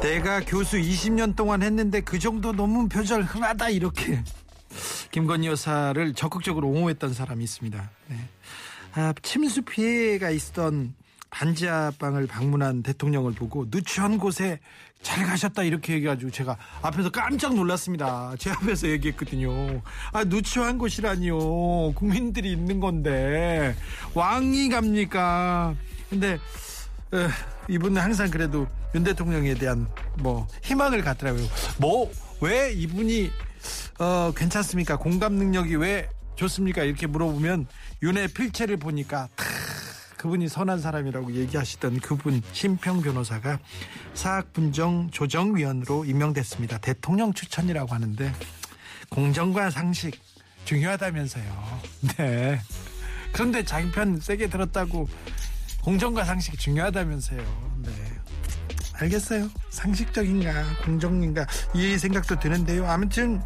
내가 교수 20년 동안 했는데 그 정도 논문 표절 흔하다 이렇게 김건희 여사를 적극적으로 옹호했던 사람이 있습니다. 네. 아, 침수 피해가 있던 반지하방을 방문한 대통령을 보고 누추한 곳에 잘 가셨다 이렇게 얘기해가지고 제가 앞에서 깜짝 놀랐습니다. 제 앞에서 얘기했거든요. 아 누추한 곳이라니요. 국민들이 있는 건데 왕이 갑니까? 근데 에, 이분은 항상 그래도 윤 대통령에 대한 뭐 희망을 갖더라고요. 뭐 왜 이분이 어 괜찮습니까? 공감 능력이 왜 좋습니까? 이렇게 물어보면 윤의 필체를 보니까 탁 그분이 선한 사람이라고 얘기하시던 그분 심평 변호사가 사학분정 조정위원으로 임명됐습니다. 대통령 추천이라고 하는데 공정과 상식 중요하다면서요. 네. 그런데 자기 편 세게 들었다고 공정과 상식이 중요하다면서요. 네. 알겠어요. 상식적인가 공정인가 이 생각도 드는데요. 아무튼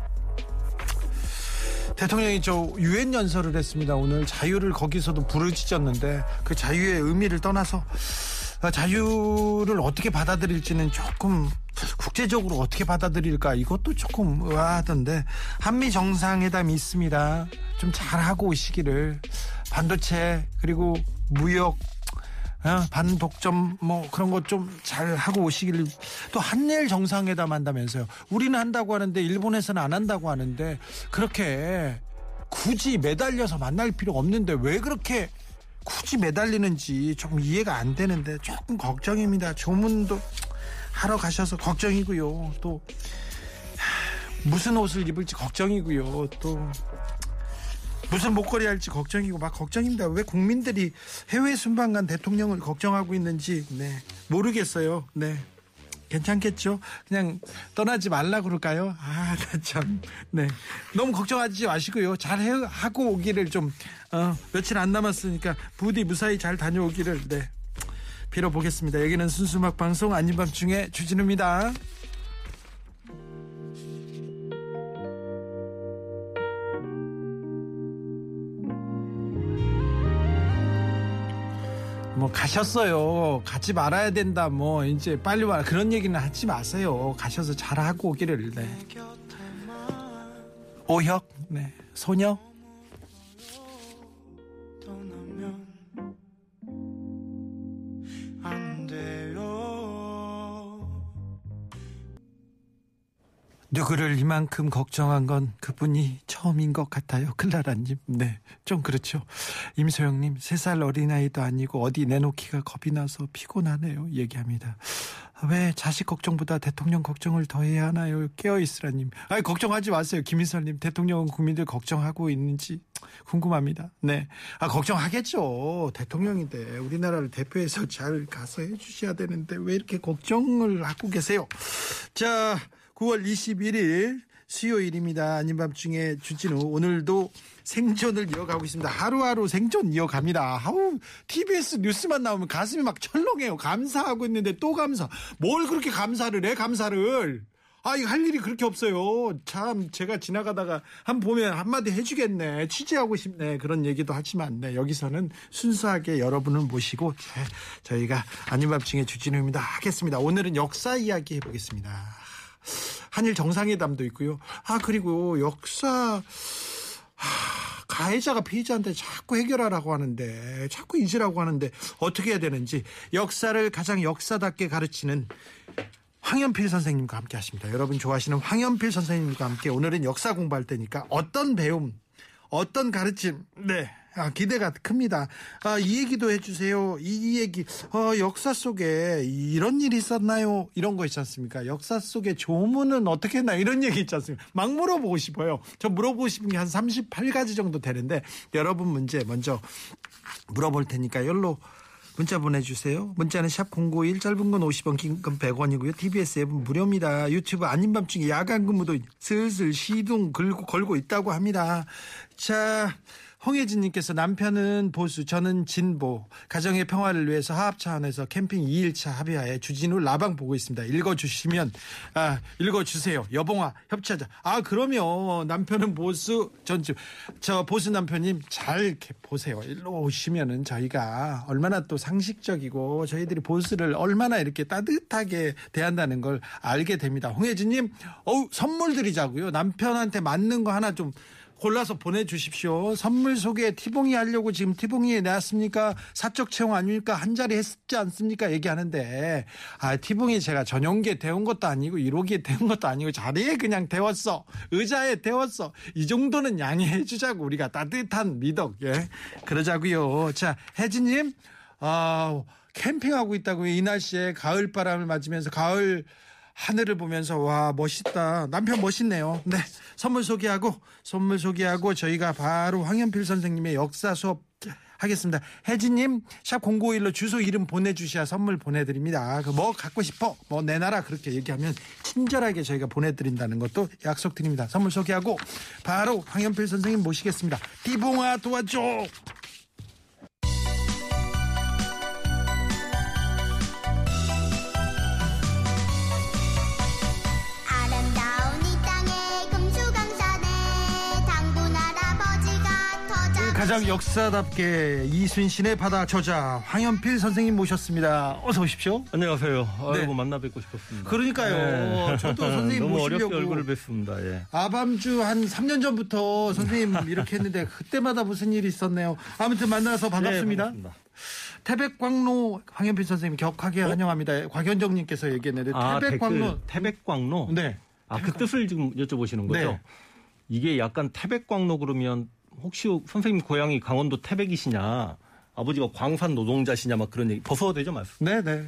대통령이 저 유엔 연설을 했습니다. 오늘 자유를 거기서도 부르짖었는데 그 자유의 의미를 떠나서 자유를 어떻게 받아들일지는 조금 국제적으로 어떻게 받아들일까 이것도 조금 의아하던데 한미 정상회담이 있습니다. 좀 잘하고 오시기를 반도체 그리고 무역 어, 반독점 뭐 그런 것 좀 잘 하고 오시기를 또 한일 정상회담 한다면서요. 우리는 한다고 하는데 일본에서는 안 한다고 하는데 그렇게 굳이 매달려서 만날 필요 없는데 왜 그렇게 굳이 매달리는지 조금 이해가 안 되는데 조금 걱정입니다. 조문도 하러 가셔서 걱정이고요. 또 무슨 옷을 입을지 걱정이고요. 또 무슨 목걸이 할지 걱정이고 막 걱정입니다. 왜 국민들이 해외 순방간 대통령을 걱정하고 있는지 네 모르겠어요. 네 괜찮겠죠? 그냥 떠나지 말라 그럴까요? 아, 참. 네. 너무 걱정하지 마시고요. 잘 해, 하고 오기를 좀, 어, 며칠 안 남았으니까 부디 무사히 잘 다녀오기를, 네. 빌어보겠습니다. 여기는 순수막 방송 아닌 밤중에 주진우입니다. 가셨어요. 가지 말아야 된다. 뭐 이제 빨리 와 그런 얘기는 하지 마세요. 가셔서 잘 하고 오기를. 네. 오혁, 네. 소녀. 누구를 이만큼 걱정한 건 그분이 처음인 것 같아요. 클라라님. 네. 좀 그렇죠. 임소영님, 세살 어린아이도 아니고 어디 내놓기가 겁이 나서 피곤하네요. 얘기합니다. 왜 자식 걱정보다 대통령 걱정을 더 해야 하나요? 깨어있으라님. 아이, 걱정하지 마세요. 김인설님, 대통령은 국민들 걱정하고 있는지 궁금합니다. 네. 아, 걱정하겠죠. 대통령인데 우리나라를 대표해서 잘 가서 해주셔야 되는데 왜 이렇게 걱정을 하고 계세요? 자, 9월 21일 수요일입니다. 아닌 밤중에 주진우 오늘도 생존을 이어가고 있습니다. 하루하루 생존 이어갑니다. 아우 TBS 뉴스만 나오면 가슴이 막 철렁해요. 감사하고 있는데 또 감사. 뭘 그렇게 감사를 해? 감사를. 아, 이거 할 일이 그렇게 없어요. 참, 제가 지나가다가 한 보면 한마디 해주겠네. 취재하고 싶네. 그런 얘기도 하지만, 네, 여기서는 순수하게 여러분을 모시고, 네, 저희가 아닌 밤중에 주진우입니다. 하겠습니다. 오늘은 역사 이야기 해보겠습니다. 한일 정상회담도 있고요. 아 그리고 역사 하, 가해자가 피해자한테 자꾸 해결하라고 하는데 자꾸 잊으라고 하는데 어떻게 해야 되는지 역사를 가장 역사답게 가르치는 황현필 선생님과 함께 하십니다. 여러분 좋아하시는 황현필 선생님과 함께 오늘은 역사 공부할 때니까 어떤 배움, 어떤 가르침, 네, 아, 기대가 큽니다. 아, 이 얘기도 해주세요. 이, 이 얘기, 어, 역사 속에 이런 일이 있었나요? 이런 거 있지 않습니까? 역사 속에 조문은 어떻게 했나? 이런 얘기 있지 않습니까? 막 물어보고 싶어요. 저 물어보고 싶은 게 한 38가지 정도 되는데, 여러분 문제 먼저 물어볼 테니까, 열로 문자 보내주세요. 문자는 샵 091 짧은 건 50원 긴 건 100원이고요. TBS 앱은 무료입니다. 유튜브 아닌 밤중에 야간 근무도 슬슬 시동 걸고, 걸고 있다고 합니다. 자 홍혜진님께서 남편은 보수, 저는 진보, 가정의 평화를 위해서 화합 차원에서 캠핑 2일차 합의하에 주진우 라방 보고 있습니다. 읽어주시면, 아, 읽어주세요. 여봉아, 협치하자. 아, 그러면 남편은 보수, 전, 지- 저 보수 남편님 잘 보세요. 일로 오시면은 저희가 얼마나 또 상식적이고 저희들이 보수를 얼마나 이렇게 따뜻하게 대한다는 걸 알게 됩니다. 홍혜진님, 어우, 선물 드리자고요. 남편한테 맞는 거 하나 좀 골라서 보내주십시오. 선물 소개 티봉이 하려고 지금 티봉이에 내왔습니까? 사적 채용 아닙니까? 한 자리 했지 않습니까? 얘기하는데, 아, 티봉이 제가 전용기에 데운 것도 아니고, 1호기에 데운 것도 아니고, 자리에 그냥 데웠어. 의자에 데웠어. 이 정도는 양해해 주자고, 우리가 따뜻한 미덕, 예. 그러자고요 자, 혜진님, 아, 캠핑하고 있다고요. 이 날씨에 가을 바람을 맞으면서 가을 하늘을 보면서 와 멋있다. 남편 멋있네요. 네 선물 소개하고 선물 소개하고 저희가 바로 황현필 선생님의 역사 수업 하겠습니다. 혜진님 샵 051로 주소 이름 보내주셔야 선물 보내드립니다. 그 뭐 갖고 싶어? 뭐 내놔라. 그렇게 얘기하면 친절하게 저희가 보내드린다는 것도 약속드립니다. 선물 소개하고 바로 황현필 선생님 모시겠습니다. 띠봉아 도와줘 가장 역사답게 이순신의 바다 저자 황현필 선생님 모셨습니다 어서 오십시오 안녕하세요. 네. 아이고 만나 뵙고 싶었습니다. 그러니까요. 저도 선생님 너무 모시려고. 어렵게 얼굴을 뵙습니다. 예. 아밤주 한 3년 전부터 선생님 이렇게 했는데 그때마다 무슨 일이 있었네요. 아무튼 만나서 반갑습니다. 네, 반갑습니다. 태백광로 황현필 선생님 격하게 환영합니다. 곽현정님께서 얘기했는데 아, 태백광로 댓글, 태백광로. 네. 아, 그 뜻을 지금 여쭤보시는 거죠? 네. 이게 약간 태백광로 그러면 혹시 선생님 고향이 강원도 태백이시냐? 아버지가 광산 노동자시냐? 막 그런 얘기. 벗어도 되죠, 말씀. 네네.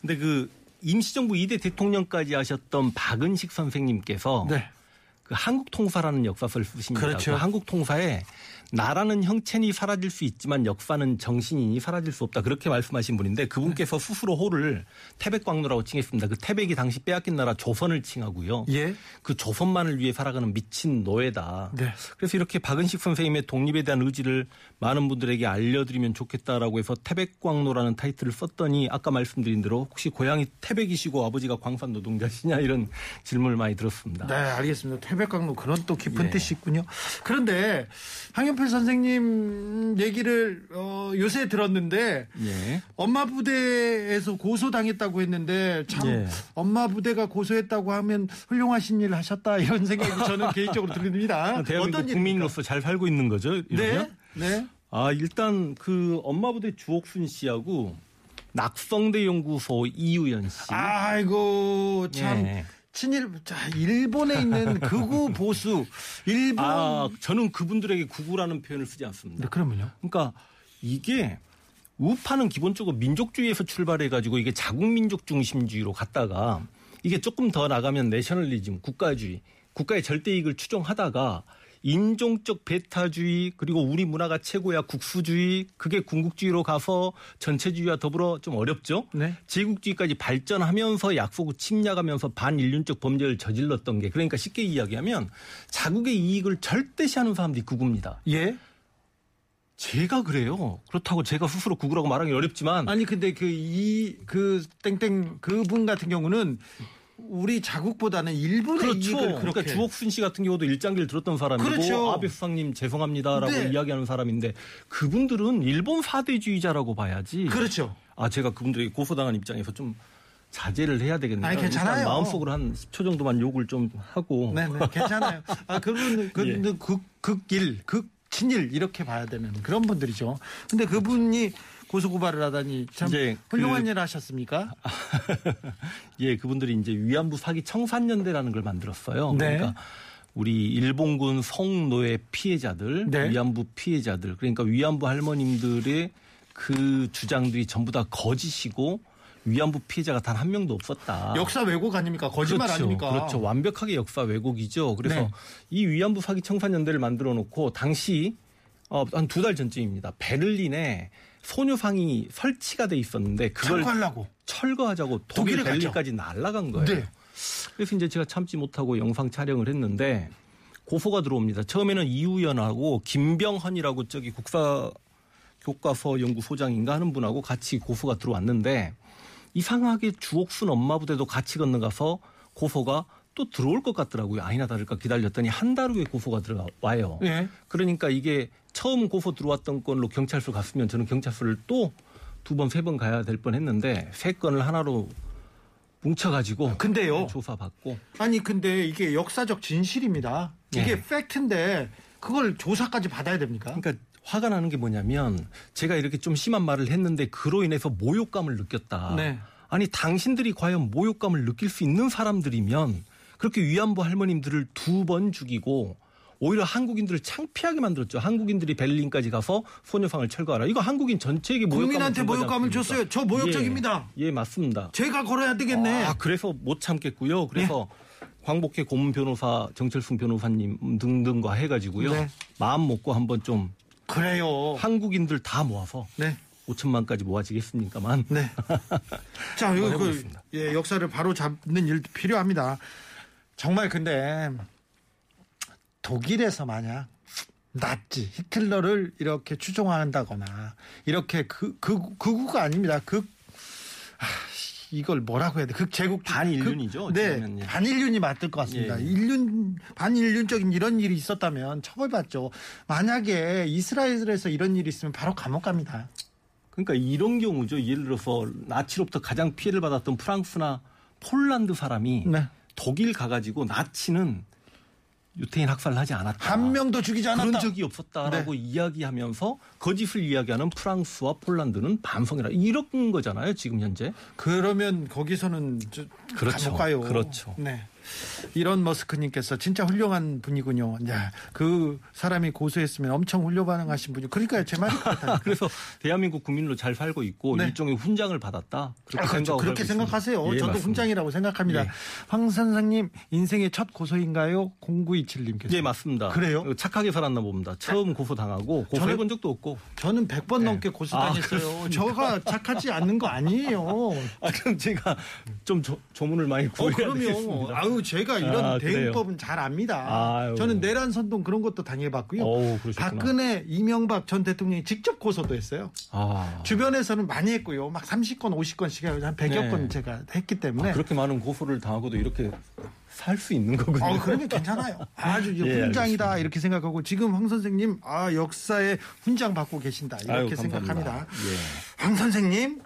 근데 그 임시정부 2대 대통령까지 하셨던 박은식 선생님께서 네. 그 한국 통사라는 역사서를 쓰십니다. 그렇죠. 그 한국 통사에 나라는 형체니 사라질 수 있지만 역사는 정신이니 사라질 수 없다. 그렇게 말씀하신 분인데 그분께서 스스로 호를 태백광로라고 칭했습니다. 그 태백이 당시 빼앗긴 나라 조선을 칭하고요. 예. 그 조선만을 위해 살아가는 미친 노예다. 네. 그래서 이렇게 박은식 선생님의 독립에 대한 의지를 많은 분들에게 알려드리면 좋겠다라고 해서 태백광로라는 타이틀을 썼더니 아까 말씀드린 대로 혹시 고향이 태백이시고 아버지가 광산 노동자시냐 이런 질문을 많이 들었습니다. 네, 알겠습니다. 태백광로 그런 또 깊은 예. 뜻이 있군요. 그런데 황현필 선생님 얘기를 어, 요새 들었는데 예. 엄마 부대에서 고소당했다고 했는데 참 예. 엄마 부대가 고소했다고 하면 훌륭하신 일 하셨다 이런 생각이 저는 개인적으로 듭니다. 어떤 국민으로서 잘 살고 있는 거죠. 일입니까? 이러면? 네, 네. 아 일단 그 엄마 부대 주옥순 씨하고 낙성대 연구소 이유연 씨. 아이고 참 예. 친일 자 일본에 있는 극우 보수 일본 아 저는 그분들에게 구구라는 표현을 쓰지 않습니다. 네, 그러면요. 그러니까 이게 우파는 기본적으로 민족주의에서 출발해 가지고 이게 자국민족 중심주의로 갔다가 이게 조금 더 나가면 내셔널리즘, 국가주의, 국가의 절대 이익을 추종하다가 인종적 배타주의 그리고 우리 문화가 최고야 국수주의 그게 군국주의로 가서 전체주의와 더불어 좀 어렵죠. 네. 제국주의까지 발전하면서 약소국 침략하면서 반인륜적 범죄를 저질렀던 게 그러니까 쉽게 이야기하면 자국의 이익을 절대시하는 사람들이 극우입니다. 예. 제가 그래요. 그렇다고 제가 스스로 구구라고 말하기 어렵지만 아니 근데 그 이그 땡땡 그분 같은 경우는 우리 자국보다는 일본의 그렇죠. 이익을 그러니까 주옥순 씨 같은 경우도 일장기를 들었던 사람이고 그렇죠. 아베 수상님 죄송합니다라고 네. 이야기하는 사람인데 그분들은 일본 사대주의자라고 봐야지. 그렇죠. 아 제가 그분들에게 고소당한 입장에서 좀 자제를 해야 되겠네요. 아니, 괜찮아요. 마음속으로 한 10초 정도만 욕을 좀 하고. 네, 네, 괜찮아요. 아, 그분, 그, 예. 그, 극, 극일, 극, 친일, 이렇게 봐야 되는 그런 분들이죠. 근데 그분이 고소고발을 하다니 참 이제 훌륭한 그- 일 하셨습니까? 예, 그분들이 이제 위안부 사기 청산연대라는 걸 만들었어요. 네. 그러니까 우리 일본군 성노예 피해자들, 네. 위안부 피해자들, 그러니까 위안부 할머님들의 그 주장들이 전부 다 거짓이고 위안부 피해자가 단 한 명도 없었다. 역사 왜곡 아닙니까? 거짓말 그렇죠. 아닙니까? 그렇죠. 완벽하게 역사 왜곡이죠. 그래서 네. 이 위안부 사기 청산연대를 만들어 놓고 당시 어, 한 두 달 전쯤입니다. 베를린에 소녀상이 설치가 돼 있었는데 그걸 참고하려고. 철거하자고 독일. 벨리까지 날아간 거예요. 네. 그래서 이제 제가 참지 못하고 영상 촬영을 했는데 고소가 들어옵니다. 처음에는 이우연하고 김병헌이라고 저기 국사 교과서 연구소장인가 하는 분하고 같이 고소가 들어왔는데 이상하게 주옥순 엄마 부대도 같이 건너가서 고소가 또 들어올 것 같더라고요. 아니나 다를까 기다렸더니 한 달 후에 고소가 들어와요. 예. 그러니까 이게 처음 고소 들어왔던 건로 경찰서 갔으면 저는 경찰서를 또 두 번, 세 번 가야 될 뻔 했는데 세 건을 하나로 뭉쳐가지고 근데요. 조사받고 아니 근데 이게 역사적 진실입니다. 이게 네. 팩트인데 그걸 조사까지 받아야 됩니까? 그러니까 화가 나는 게 뭐냐면 제가 이렇게 좀 심한 말을 했는데 그로 인해서 모욕감을 느꼈다. 네. 아니 당신들이 과연 모욕감을 느낄 수 있는 사람들이면 그렇게 위안부 할머님들을 두 번 죽이고 오히려 한국인들을 창피하게 만들었죠. 한국인들이 벨린까지 가서 소녀상을 철거하라. 이거 한국인 전체에게 모욕감을 국민한테 모욕감을? 줬어요. 저 모욕적입니다. 예, 예, 맞습니다. 제가 걸어야 되겠네. 아, 그래서 못 참겠고요. 그래서 광복회 고문 변호사, 정철순 변호사님 등등과 해가지고요. 네. 마음 먹고 한번 좀 그래요. 한국인들 다 모아서 네. 5천만까지 모아지겠습니까만. 네. 자, 이거 그. 예, 역사를 바로 잡는 일도 필요합니다. 정말 근데 독일에서 만약 나치 히틀러를 이렇게 추종한다거나 이렇게 그, 그 극우가 아닙니다. 극 아, 이걸 뭐라고 해야 돼? 극제국 반인륜이죠, 극- 네, 예. 반인륜이 맞을 것 같습니다. 예. 인륜 반인륜적인 이런 일이 있었다면 처벌받죠. 만약에 이스라엘에서 이런 일이 있으면 바로 감옥 갑니다. 그러니까 이런 경우죠. 예를 들어서 나치로부터 가장 피해를 받았던 프랑스나 폴란드 사람이 네. 독일 가가지고 나치는 유태인 학살을 하지 않았다. 한 명도 죽이지 않았다. 그런 적이 없었다라고 이야기하면서 거짓을 이야기하는 프랑스와 폴란드는 반성이라 이런 거잖아요. 지금 현재. 그러면 거기서는 저, 그렇죠. 가요. 그렇죠. 네. 이런 머스크님께서 진짜 훌륭한 분이군요. 야, 그 사람이 고소했으면 엄청 훌륭하신 분이. 그러니까 제 말이 그렇다. 그래서 대한민국 국민으로 잘 살고 있고 네. 일종의 훈장을 받았다. 그렇게, 아, 그렇죠. 그렇게. 생각하세요. 예, 저도 맞습니다. 훈장이라고 생각합니다. 예. 황 선생님 인생의 첫 고소인가요? 0927님께서. 예, 맞습니다. 그래요? 착하게 살았나 봅니다. 처음 고소 당하고 고소해 본 적도 없고. 저는 100번 네. 넘게 고소 아, 당했어요. 저가 착하지 않는 거 아니에요. 아, 그럼 제가 좀 조, 조문을 많이 어, 구해야 그럼요. 되겠습니다. 아유, 제가 이런 아? 대응법은 잘 압니다. 아유. 저는 내란 선동 그런 것도 당해봤고요. 그러셨구나. 박근혜, 이명박 전 대통령이 직접 고소도 했어요. 아, 주변에서는 많이 했고요. 막 30건, 50건씩 한 100여 네. 건 제가 했기 때문에. 아, 그렇게 많은 고소를 당하고도 이렇게 살 수 있는 거군요. 어, 그러면 괜찮아요. 아주 예, 훈장이다. 이렇게 생각하고 지금 황 선생님 아 역사에 훈장 받고 계신다 이렇게 아유, 생각합니다. 예. 황 선생님,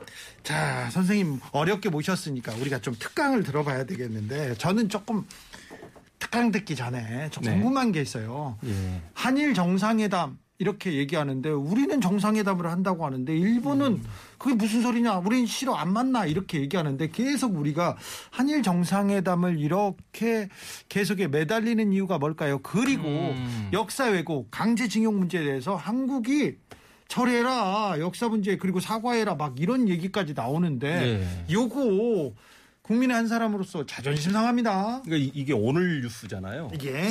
자 선생님 어렵게 모셨으니까 우리가 좀 특강을 들어봐야 되겠는데 저는 조금 특강 듣기 전에 좀 네. 궁금한 게 있어요. 예. 한일 정상회담 이렇게 얘기하는데 우리는 정상회담을 한다고 하는데 일본은 음. 그게 무슨 소리냐 우린 싫어 안 만나 이렇게 얘기하는데 계속 우리가 한일 정상회담을 이렇게 계속에 매달리는 이유가 뭘까요? 그리고 음. 역사 왜곡 강제징용 문제에 대해서 한국이 철회해라 역사 문제 그리고 사과해라 막 이런 얘기까지 나오는데 네. 요거 국민의 한 사람으로서 자존심 상합니다. 그러니까 이- 이게 오늘 뉴스잖아요. 이게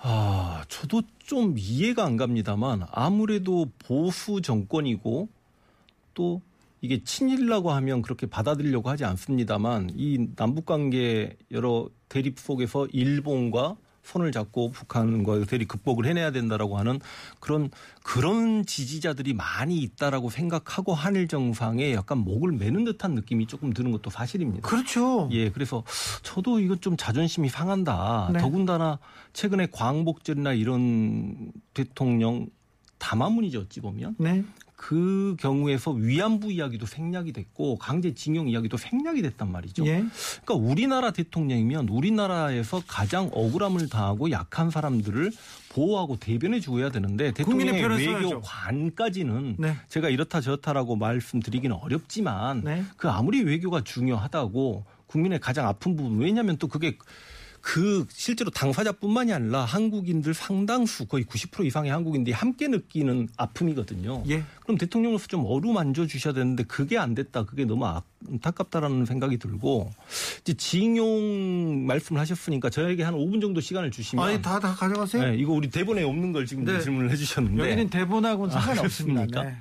아, 저도 좀 이해가 안 갑니다만 아무래도 보수 정권이고 또 이게 친일라고 하면 그렇게 받아들이려고 하지 않습니다만 이 남북 관계 여러 대립 속에서 일본과 손을 잡고 북한과 대립 극복을 해내야 된다라고 하는 그런 그런 지지자들이 많이 있다라고 생각하고 한일 정상에 약간 목을 매는 듯한 느낌이 조금 드는 것도 사실입니다. 그렇죠. 예, 그래서 저도 이거 좀 자존심이 상한다. 네. 더군다나 최근에 광복절이나 이런 대통령 담화문이죠, 어찌 보면. 네. 그 경우에서 위안부 이야기도 생략이 됐고 강제징용 이야기도 생략이 됐단 말이죠. 예. 그러니까 우리나라 대통령이면 우리나라에서 가장 억울함을 당하고 약한 사람들을 보호하고 대변해 주어야 되는데 대통령의. 외교관까지는 네. 제가 이렇다 저렇다라고 말씀드리기는 어렵지만 네. 그 아무리 외교가 중요하다고 국민의 가장 아픈 부분 왜냐하면 또 그게 그 실제로 당사자뿐만이 아니라 한국인들 상당수 거의 90% 이상의 한국인들이 함께 느끼는 아픔이거든요. 예. 그럼 대통령으로서 좀 어루만져 주셔야 되는데 그게 안 됐다. 그게 너무 안타깝다라는 생각이 들고 이제 징용 말씀을 하셨으니까 저에게 한 5분 정도 시간을 주시면 아니 다 다 가져가세요. 네, 이거 우리 대본에 없는 걸 지금 네. 질문을 해주셨는데 여기는 대본하고는 상관이 아, 없습니다. 네.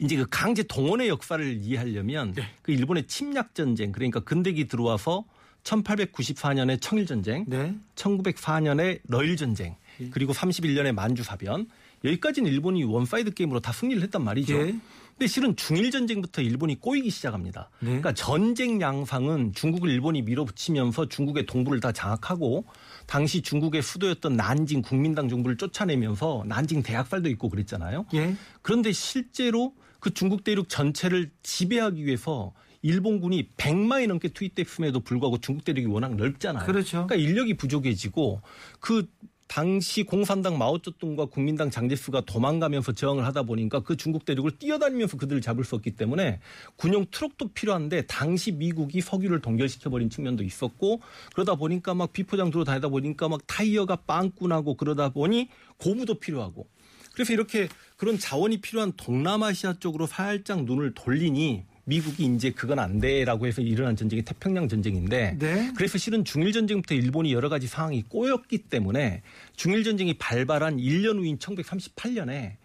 이제 그 강제 동원의 역사를 이해하려면 네. 그 일본의 침략 전쟁 그러니까 근대기 들어와서 1894년에 청일 전쟁, 네. 1904년에 러일 전쟁, 그리고 31년에 만주 사변 여기까지는 일본이 one side 게임으로 다 승리를 했단 말이죠. 예. 근데 실은 중일 전쟁부터 일본이 꼬이기 시작합니다. 네. 그러니까 전쟁 양상은 중국을 일본이 밀어붙이면서 중국의 동부를 다 장악하고 당시 중국의 수도였던 난징 국민당 정부를 쫓아내면서 난징 대학살도 있고 그랬잖아요. 예. 그런데 실제로 그 중국 대륙 전체를 지배하기 위해서 일본군이 100만이 넘게 투입됐음에도 불구하고 중국 대륙이 워낙 넓잖아요. 그렇죠. 그러니까 인력이 부족해지고 그 당시 공산당 마오쩌둥과 국민당 장제스가 도망가면서 저항을 하다 보니까 그 중국 대륙을 뛰어다니면서 그들을 잡을 수 없기 때문에 군용 트럭도 필요한데 당시 미국이 석유를 동결시켜버린 측면도 있었고 그러다 보니까 막 비포장 들어 다니다 보니까 막 타이어가 빵꾸나고 그러다 보니 고무도 필요하고 그래서 이렇게 그런 자원이 필요한 동남아시아 쪽으로 살짝 눈을 돌리니 미국이 이제 그건 안 돼라고 해서 일어난 전쟁이 태평양 전쟁인데 네. 그래서 실은 중일 전쟁부터 일본이 여러 가지 상황이 꼬였기 때문에 중일 전쟁이 발발한 1년 후인 1938년에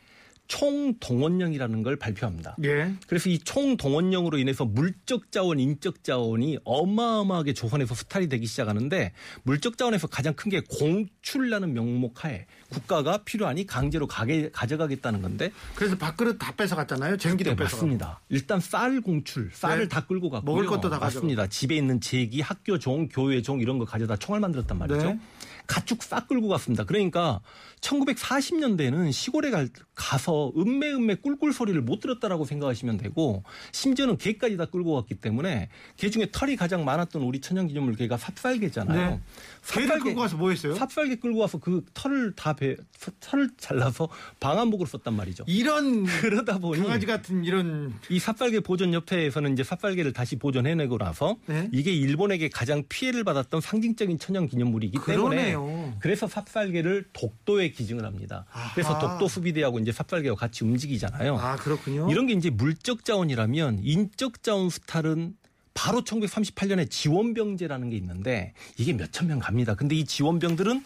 총 동원령이라는 걸 발표합니다. 예. 그래서 이 총 동원령으로 인해서 물적 자원, 인적 자원이 어마어마하게 조선에서 수탈이 되기 시작하는데 물적 자원에서 가장 큰 게 공출라는 명목하에 국가가 필요하니 강제로 가게, 가져가겠다는 건데 그래서 밥그릇 다 뺏어갔잖아요. 전기도 네, 뺏어. 맞습니다. 일단 쌀 공출, 쌀을 네. 다 끌고 갔고요. 먹을 것도 다 맞습니다. 집에 있는 제기, 학교 종, 교회 종 이런 거 가져다 총알 만들었단 말이죠. 네. 가축 싹 끌고 갔습니다. 그러니까 1940년대는 시골에 갈- 가서 음매 음매 꿀꿀 소리를 못 들었다라고 생각하시면 되고 심지어는 개까지 다 끌고 갔기 때문에 개 중에 털이 가장 많았던 우리 천연기념물 개가 삽살개잖아요. 네. 개를 끌고 가서 뭐 했어요? 삽살개 끌고 와서 그 털을 다 배, 털을 잘라서 방한복으로 썼단 말이죠. 이런 그러다 보니 강아지 같은 이런 이 삽살개 보존 협회에서는 이제 삽살개를 다시 보존해내고 나서 네. 이게 일본에게 가장 피해를 받았던 상징적인 천연 기념물이기 때문에 그러네요. 그래서 삽살개를 독도에 기증을 합니다. 아하. 그래서 독도 수비대하고 이제 삽살개와 같이 움직이잖아요. 아 그렇군요. 이런 게 이제 물적 자원이라면 인적 자원 수탈은 바로 1938년에 지원병제라는 게 있는데 이게 몇천 명 갑니다. 근데 이 지원병들은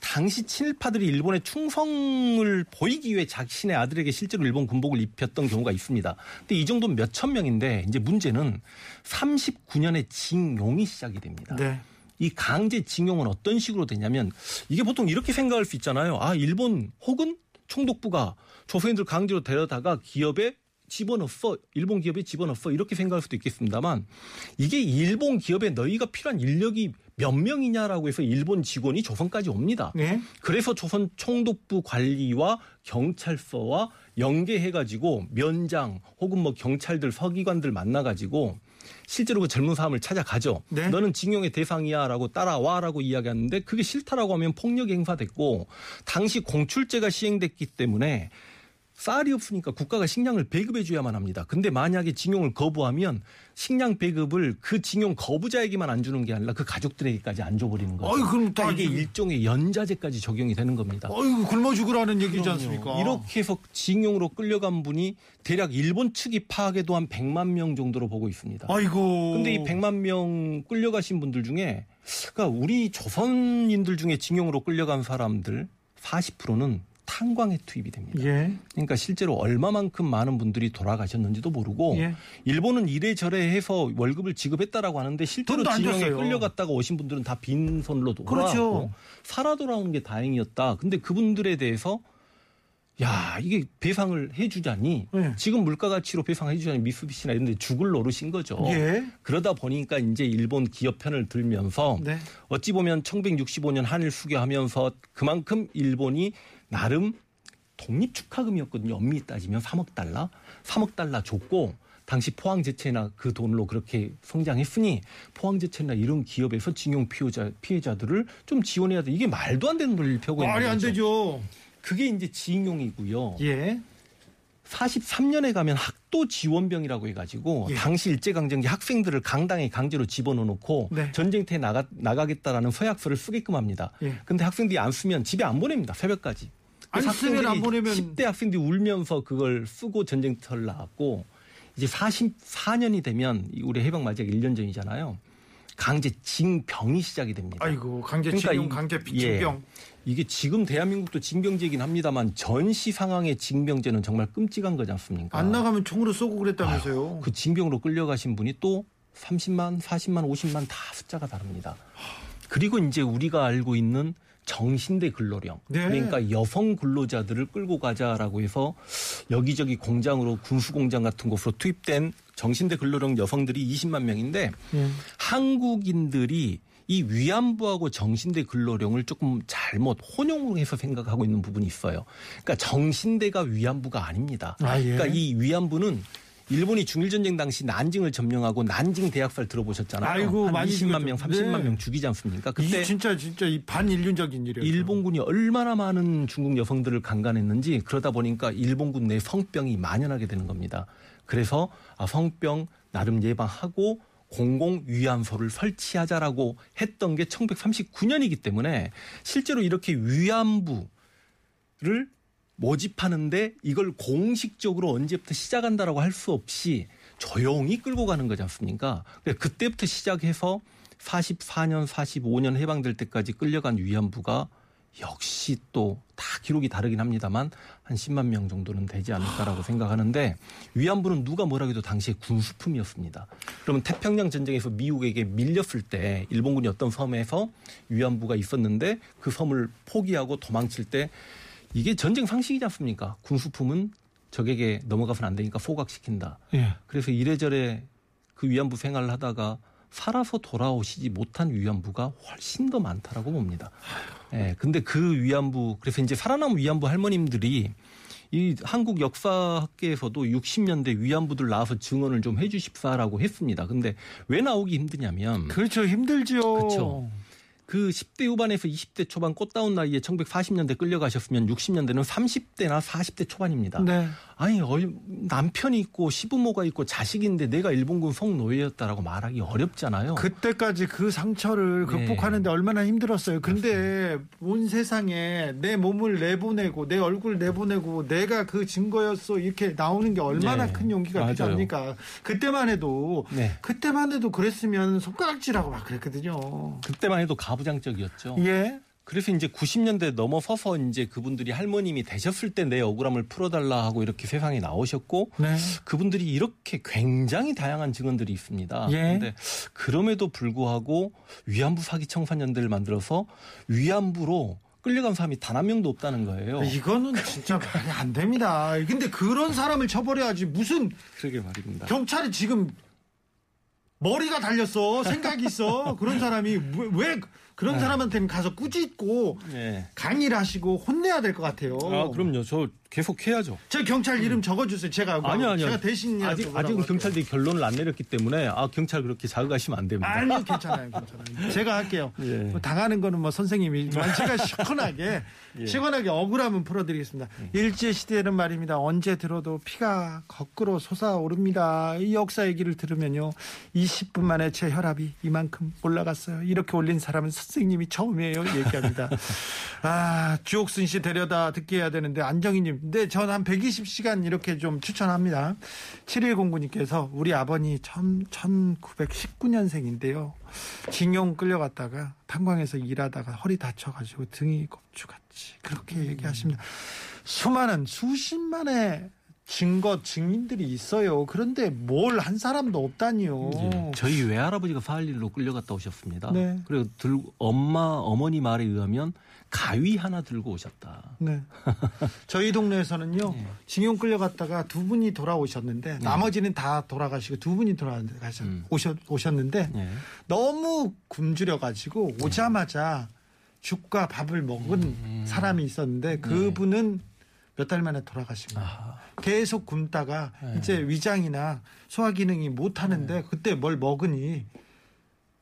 당시 친일파들이 일본의 충성을 보이기 위해 자신의 아들에게 실제로 일본 군복을 입혔던 경우가 있습니다. 근데 이 정도면 몇천 명인데 이제 문제는 39년에 징용이 시작이 됩니다. 네. 이 강제 징용은 어떤 식으로 되냐면 이게 보통 이렇게 생각할 수 있잖아요. 아, 일본 혹은 총독부가 조선인들 강제로 데려다가 기업에 집어넣었어. 일본 기업에 집어넣었어. 이렇게 생각할 수도 있겠습니다만 이게 일본 기업에 너희가 필요한 인력이 몇 명이냐라고 해서 일본 직원이 조선까지 옵니다. 네. 그래서 조선 총독부 관리와 경찰서와 연계해가지고 면장 혹은 뭐 경찰들 서기관들 만나가지고 실제로 그 젊은 사람을 찾아가죠. 네. 너는 징용의 대상이야라고 따라와라고 이야기하는데 그게 싫다라고 하면 폭력이 행사됐고 당시 공출제가 시행됐기 때문에 쌀이 없으니까 국가가 식량을 배급해 줘야만 합니다. 근데 만약에 징용을 거부하면 식량 배급을 그 징용 거부자에게만 안 주는 게 아니라 그 가족들에게까지 안 줘버리는 거죠. 어이, 그럼 다 그러니까 이게 일종의 연자제까지 적용이 되는 겁니다. 어이구 굶어 죽으라는 얘기지 그럼요. 않습니까? 이렇게 해서 징용으로 끌려간 분이 대략 일본 측이 파악해도 한 100만 명 정도로 보고 있습니다. 아이고. 근데 이 100만 명 끌려가신 분들 중에 그러니까 우리 조선인들 중에 징용으로 끌려간 사람들 40%는 탄광에 투입이 됩니다. 예. 그러니까 실제로 얼마만큼 많은 분들이 돌아가셨는지도 모르고 예. 일본은 이래저래 해서 월급을 지급했다라고 하는데 실제로 줬어요. 끌려갔다가 오신 분들은 다 빈손으로 돌아왔고 그렇죠. 살아 돌아오는 게 다행이었다. 근데 그분들에 대해서 야 이게 배상을 해주자니 예. 지금 물가 가치로 배상해 주자니 미쓰비시나 이런 데 죽을 노릇인 거죠. 예. 그러다 보니까 이제 일본 기업 편을 들면서 네. 어찌 보면 1965년 한일 수교하면서 그만큼 일본이 나름 독립 축하금이었거든요. 엄밀히 따지면 3억 달러, 3억 달러 줬고 당시 포항제체나 그 돈으로 그렇게 성장했으니 포항제체나 이런 기업에서 징용 피해자 피해자들을 좀 지원해야 돼. 이게 말도 안 되는 논리를 펴고 있는 말이 안 거죠. 되죠. 그게 이제 징용이고요. 예. 43년에 가면 학도 지원병이라고 해가지고 예. 당시 일제강점기 학생들을 강당에 강제로 집어넣어놓고 네. 전쟁터에 나가, 나가겠다라는 서약서를 쓰게끔 합니다. 예. 근데 학생들이 안 쓰면 집에 안 보냅니다. 새벽까지. 안 그래서 쓰면 안 학생들이 보내면- 10대 학생들이 울면서 그걸 쓰고 전쟁터를 나갔고 이제 44년이 되면 우리 해방 맞이하기 1년 전이잖아요. 강제 징병이 시작이 됩니다. 아이고 강제 그러니까 징용, 강제 징병. 예. 이게 지금 대한민국도 징병제이긴 합니다만 전시 상황의 징병제는 정말 끔찍한 거지 않습니까? 안 나가면 총으로 쏘고 그랬다면서요. 그 징병으로 끌려가신 분이 또 30만, 40만, 50만 다 숫자가 다릅니다. 그리고 이제 우리가 알고 있는 정신대 근로령. 네. 그러니까 여성 근로자들을 끌고 가자라고 해서 여기저기 공장으로 군수 공장 같은 곳으로 투입된 정신대 근로령 여성들이 20만 명인데 예. 한국인들이 이 위안부하고 정신대 근로령을 조금 잘못 혼용해서 생각하고 있는 부분이 있어요. 그러니까 정신대가 위안부가 아닙니다. 아, 예. 그러니까 이 위안부는 일본이 중일 전쟁 당시 난징을 점령하고 난징 대학살 들어보셨잖아요. 아이고, 한 많이 20만 명, 죽였죠. 30만 네. 명 죽이지 않습니까? 그때 진짜 진짜 이 반인륜적인 일이에요. 일본군이 얼마나 많은 중국 여성들을 강간했는지 그러다 보니까 일본군 내 성병이 만연하게 되는 겁니다. 그래서 아, 성병 나름 예방하고 공공 위안소를 설치하자라고 했던 게 1939년이기 때문에 실제로 이렇게 위안부를 모집하는데 이걸 공식적으로 언제부터 시작한다라고 할 수 없이 조용히 끌고 가는 거지 않습니까? 그때부터 시작해서 44년, 45년 해방될 때까지 끌려간 위안부가 역시 또 다 기록이 다르긴 합니다만 한 10만 명 정도는 되지 않을까라고 생각하는데 위안부는 누가 뭐라 해도 당시에 군수품이었습니다. 그러면 태평양 전쟁에서 미국에게 밀렸을 때 일본군이 어떤 섬에서 위안부가 있었는데 그 섬을 포기하고 도망칠 때 이게 전쟁 상식이지 않습니까? 군수품은 적에게 넘어가서는 안 되니까 포각시킨다. 예. 그래서 이래저래 그 위안부 생활을 하다가 살아서 돌아오시지 못한 위안부가 훨씬 더 많다라고 봅니다. 예. 근데 그 위안부 그래서 이제 살아남은 위안부 할머님들이 이 한국 역사학계에서도 60년대 위안부들 나와서 증언을 좀 해주십사라고 했습니다. 근데 왜 나오기 힘드냐면 그렇죠 힘들죠. 그렇죠. 그 10대 후반에서 20대 초반 꽃다운 나이에 1940년대 끌려가셨으면 60년대는 30대나 40대 초반입니다. 네. 아니 어, 남편이 있고 시부모가 있고 자식인데 내가 일본군 성노예였다라고 말하기 어렵잖아요. 그때까지 그 상처를 네. 극복하는데 얼마나 힘들었어요. 근데 온 세상에 내 몸을 내보내고 내 얼굴 내보내고 내가 그 증거였어 이렇게 나오는 게 얼마나 네. 큰 용기가 맞아요. 필요합니까? 그때만 해도 네. 그때만 해도 그랬으면 손가락질하고 막 그랬거든요. 그때만 해도 가부장적이었죠. 예. 그래서 이제 90년대 넘어서서 이제 그분들이 할머님이 되셨을 때 내 억울함을 풀어달라 하고 이렇게 세상에 나오셨고 네. 그분들이 이렇게 굉장히 다양한 증언들이 있습니다. 예. 그런데 그럼에도 불구하고 위안부 사기 청소년들을 만들어서 위안부로 끌려간 사람이 단 한 명도 없다는 거예요. 이거는 진짜 말이 안 됩니다. 근데 그런 사람을 처벌해야지 무슨 그러게 말입니다. 경찰이 지금 머리가 달렸어 생각이 있어 그런 사람이 왜, 왜 그런 네. 사람한테는 가서 꾸짖고 예. 강의를 하시고 혼내야 될 것 같아요. 아, 그럼요. 저 계속 해야죠. 저 경찰 이름 적어주세요. 제가 아니요, 아니요. 제가 대신이라도 아직 아직은. 경찰들이 결론을 안 내렸기 때문에 아 경찰 그렇게 자극하시면 안 됩니다. 아니요, 괜찮아요, 괜찮아요. 제가 할게요. 예. 뭐 당하는 거는 뭐 선생님이지만 제가 시원하게, 예. 시원하게 억울함은 풀어드리겠습니다. 일제 시대는 말입니다. 언제 들어도 피가 거꾸로 솟아오릅니다. 이 역사 얘기를 들으면요, 20분 만에 제 혈압이 이만큼 올라갔어요. 이렇게 올린 사람은 선생님이 처음이에요. 얘기합니다. 아, 주옥순 씨 데려다 듣게 해야 되는데 안정희님, 네, 전 한 120시간 이렇게 좀 추천합니다. 7109님께서 우리 아버님 1919년생인데요. 징용 끌려갔다가 탄광에서 일하다가 허리 다쳐가지고 등이 겁주같이 그렇게 얘기하십니다. 수많은 수십만의 증거 증인들이 있어요. 그런데 뭘 한 사람도 없다니요. 예. 저희 외할아버지가 사할일로 끌려갔다 오셨습니다. 네. 그리고 들 엄마 어머니 말에 의하면 가위 하나 들고 오셨다. 네. 저희 동네에서는요, 예. 징용 끌려갔다가 두 분이 돌아오셨는데, 나머지는 다 돌아가시고 두 분이 돌아가셨, 음. 오셨, 오셨는데, 예. 너무 굶주려 가지고 오자마자 죽과 밥을 먹은 음. 사람이 있었는데, 그분은 몇 달 만에 돌아가신 거예요. 아, 계속 굶다가 네. 이제 위장이나 소화 기능이 못 하는데 그때 뭘 먹으니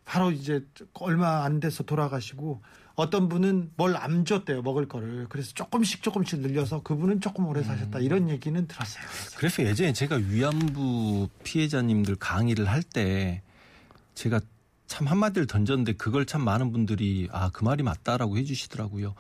바로 이제 얼마 안 돼서 돌아가시고 어떤 분은 뭘 안 줬대요 먹을 거를 그래서 조금씩 조금씩 늘려서 그분은 조금 오래 사셨다 이런 얘기는 들었어요. 그래서 예전에 제가 위안부 피해자님들 강의를 할 때 제가 참 한마디를 던졌는데 그걸 참 많은 분들이 아 그 말이 맞다라고 해주시더라고요.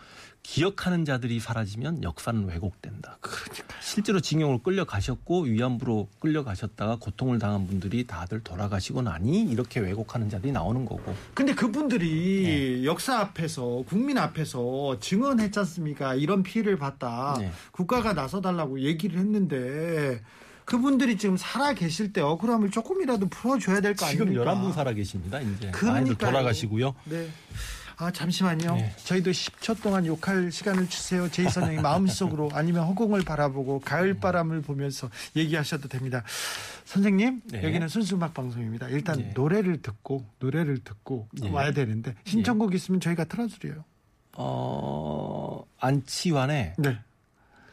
기억하는 자들이 사라지면 역사는 왜곡된다. 그러니까 실제로 징용을 끌려가셨고 위안부로 끌려가셨다가 고통을 당한 분들이 다들 돌아가시고 나니 이렇게 왜곡하는 자들이 나오는 거고. 근데 그분들이 네. 역사 앞에서 국민 앞에서 증언했지 않습니까? 이런 피해를 봤다. 네. 국가가 나서달라고 얘기를 했는데 그분들이 지금 살아 계실 때 억울함을 조금이라도 풀어줘야 될거 지금 아닙니까? 11분 살아 계십니다. 이제 많이들 그러니까요. 돌아가시고요. 네. 아 잠시만요. 네. 저희도 10초 동안 욕할 시간을 주세요. 제이선 형이 마음속으로 아니면 허공을 바라보고 가을 바람을 보면서 얘기하셔도 됩니다. 선생님 네. 여기는 순수 음악 방송입니다. 일단 네. 노래를 듣고 노래를 듣고 네. 와야 되는데 신청곡 있으면 저희가 틀어드려요. 어, 안치환의 네.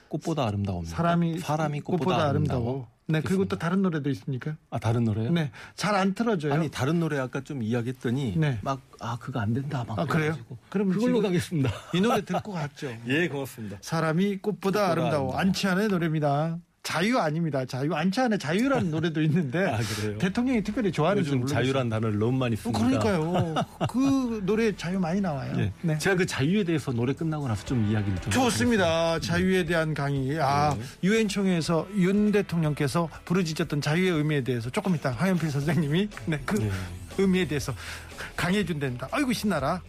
꽃보다 아름다워입니다. 사람이 사람이 꽃보다, 아름다워. 네 그리고 또 듣겠습니다. 다른 노래도 있습니까? 아 다른 노래요? 네. 잘 안 틀어줘요. 아니 다른 노래 아까 좀 이야기했더니 네. 막 아 그거 안 된다 막 아, 그래요? 그럼 그걸로 가겠습니다. 이 노래 듣고 갔죠. 예 고맙습니다. 사람이 꽃보다 꽃보다 아름다워. 아름다워. 안치환의 노래입니다. 자유 아닙니다. 자유 안치환의 자유라는 노래도 있는데 아, 그래요? 대통령이 특별히 좋아하는 줄 자유란 단어를 너무 많이. 씁니다. 어, 그러니까요. 그 노래 자유 많이 나와요. 예. 네. 제가 그 자유에 대해서 노래 끝나고 나서 좀 이야기를 좀 좋습니다. 자유에 대한 강의. 아, 네. 유엔 총회에서 윤 대통령께서 부르짖었던 자유의 의미에 대해서 조금 이따 화연필 선생님이 네, 그 네. 의미에 대해서 강의해 준답니다. 아이고 신나라.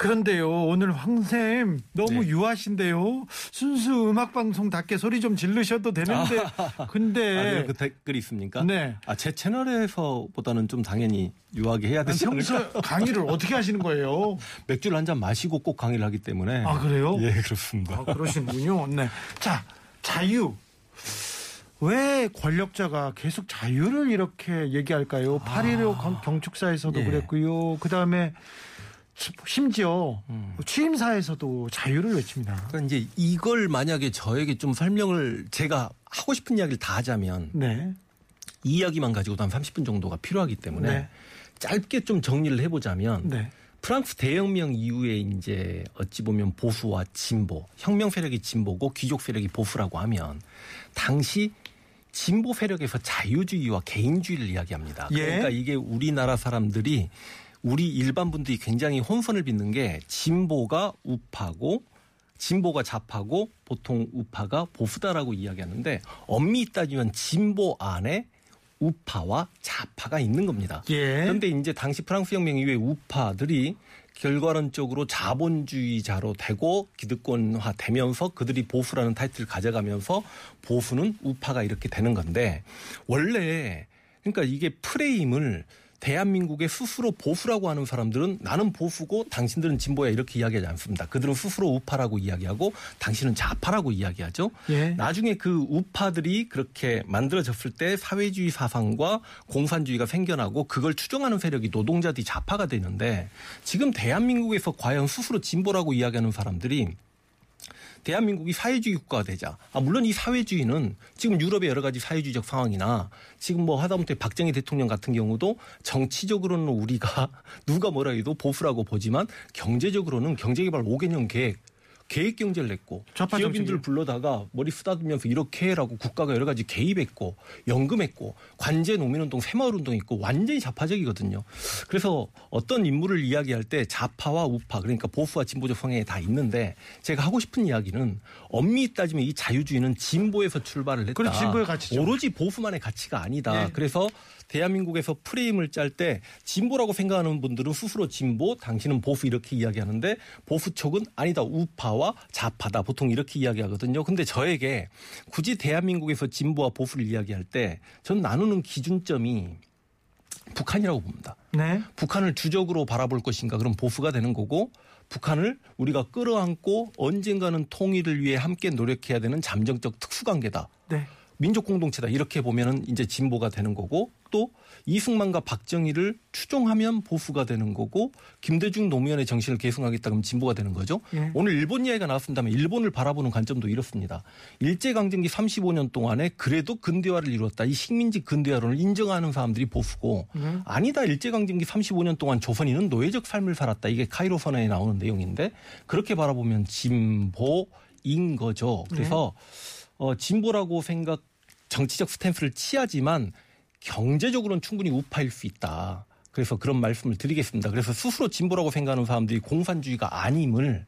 그런데요, 오늘 황쌤 너무 네. 유하신데요. 순수 음악 방송답게 소리 좀 지르셔도 되는데, 근데 아, 네. 그 댓글이 있습니까? 네. 아, 제 채널에서보다는 좀 당연히 유하게 해야 되지 않을까? 평소 강의를 어떻게 하시는 거예요? 맥주를 한 잔 마시고 꼭 강의를 하기 때문에. 아, 그래요? 예, 그렇습니다. 아, 그러시군요. 네. 자, 자유. 왜 권력자가 계속 자유를 이렇게 얘기할까요? 8.15 경축사에서도 예. 그랬고요. 그 다음에 심지어 음. 취임사에서도 자유를 외칩니다. 그러니까 이제 이걸 만약에 저에게 좀 설명을 제가 하고 싶은 이야기를 다 하자면 네. 이 이야기만 가지고도 한 30분 정도가 필요하기 때문에 네. 짧게 좀 정리를 해보자면 네. 프랑스 대혁명 이후에 이제 어찌 보면 보수와 진보, 혁명 세력이 진보고 귀족 세력이 보수라고 하면 당시 진보 세력에서 자유주의와 개인주의를 이야기합니다. 예. 그러니까 이게 우리나라 사람들이 우리 일반 분들이 굉장히 혼선을 빚는 게 진보가 우파고 진보가 좌파고 보통 우파가 보수다라고 이야기하는데 엄밀히 따지면 진보 안에 우파와 좌파가 있는 겁니다. 예. 그런데 이제 당시 프랑스 혁명 이후에 우파들이 결과론적으로 자본주의자로 되고 기득권화 되면서 그들이 보수라는 타이틀을 가져가면서 보수는 우파가 이렇게 되는 건데 원래 그러니까 이게 프레임을 대한민국의 스스로 보수라고 하는 사람들은 나는 보수고 당신들은 진보야 이렇게 이야기하지 않습니다. 그들은 스스로 우파라고 이야기하고 당신은 좌파라고 이야기하죠. 예. 나중에 그 우파들이 그렇게 만들어졌을 때 사회주의 사상과 공산주의가 생겨나고 그걸 추종하는 세력이 노동자들이 좌파가 되는데 지금 대한민국에서 과연 스스로 진보라고 이야기하는 사람들이 대한민국이 사회주의 국가가 되자. 아, 물론 이 사회주의는 지금 유럽의 여러 가지 사회주의적 상황이나 지금 뭐 하다못해 박정희 대통령 같은 경우도 정치적으로는 우리가 누가 뭐라 해도 보수라고 보지만 경제적으로는 경제개발 5개년 계획 계획 경제를 냈고 기업인들? 불러다가 머리 쓰다듬면서 이렇게 해라고 국가가 여러 가지 개입했고 연금했고 관제 노민운동 새마을운동 있고 완전히 좌파적이거든요. 그래서 어떤 인물을 이야기할 때 좌파와 우파 그러니까 보수와 진보적 성향이 다 있는데 제가 하고 싶은 이야기는 엄밀히 따지면 이 자유주의는 진보에서 출발을 했다. 그렇죠. 진보의 가치죠. 오로지 보수만의 가치가 아니다. 네. 그래서 대한민국에서 프레임을 짤 때 진보라고 생각하는 분들은 스스로 진보, 당신은 보수 이렇게 이야기하는데 보수 쪽은 아니다 우파와 좌파다 보통 이렇게 이야기하거든요. 근데 저에게 굳이 대한민국에서 진보와 보수를 이야기할 때 전 나누는 기준점이 북한이라고 봅니다. 네. 북한을 주적으로 바라볼 것인가 그럼 보수가 되는 거고 북한을 우리가 끌어안고 언젠가는 통일을 위해 함께 노력해야 되는 잠정적 특수관계다. 네. 민족 공동체다 이렇게 보면은 이제 진보가 되는 거고 또 이승만과 박정희를 추종하면 보수가 되는 거고 김대중 노무현의 정신을 계승하겠다 그러면 진보가 되는 거죠. 예. 오늘 일본 이야기가 나왔습니다만 일본을 바라보는 관점도 이렇습니다. 일제 강점기 35년 동안에 그래도 근대화를 이루었다. 이 식민지 근대화론을 인정하는 사람들이 보수고 네. 아니다. 일제 강점기 35년 동안 조선인은 노예적 삶을 살았다. 이게 카이로 선언에 나오는 내용인데 그렇게 바라보면 진보 진보인 거죠. 그래서 어, 진보라고 생각 정치적 스탠스를 취하지만 경제적으로는 충분히 우파일 수 있다. 그래서 그런 말씀을 드리겠습니다. 그래서 스스로 진보라고 생각하는 사람들이 공산주의가 아님을